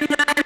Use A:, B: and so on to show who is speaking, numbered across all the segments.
A: midnight.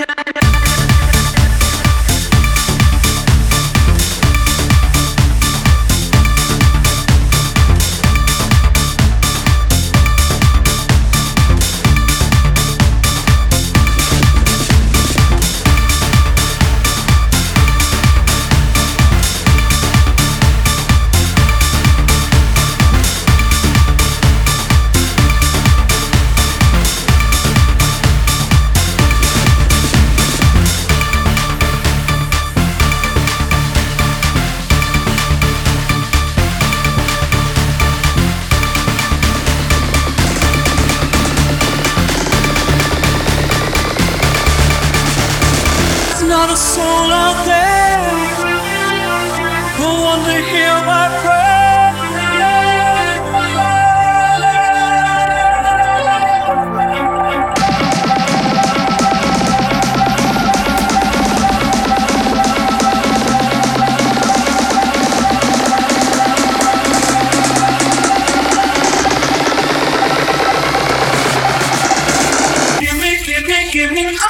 A: not a soul out there who want to hear my prayer. Give me, give me, give me.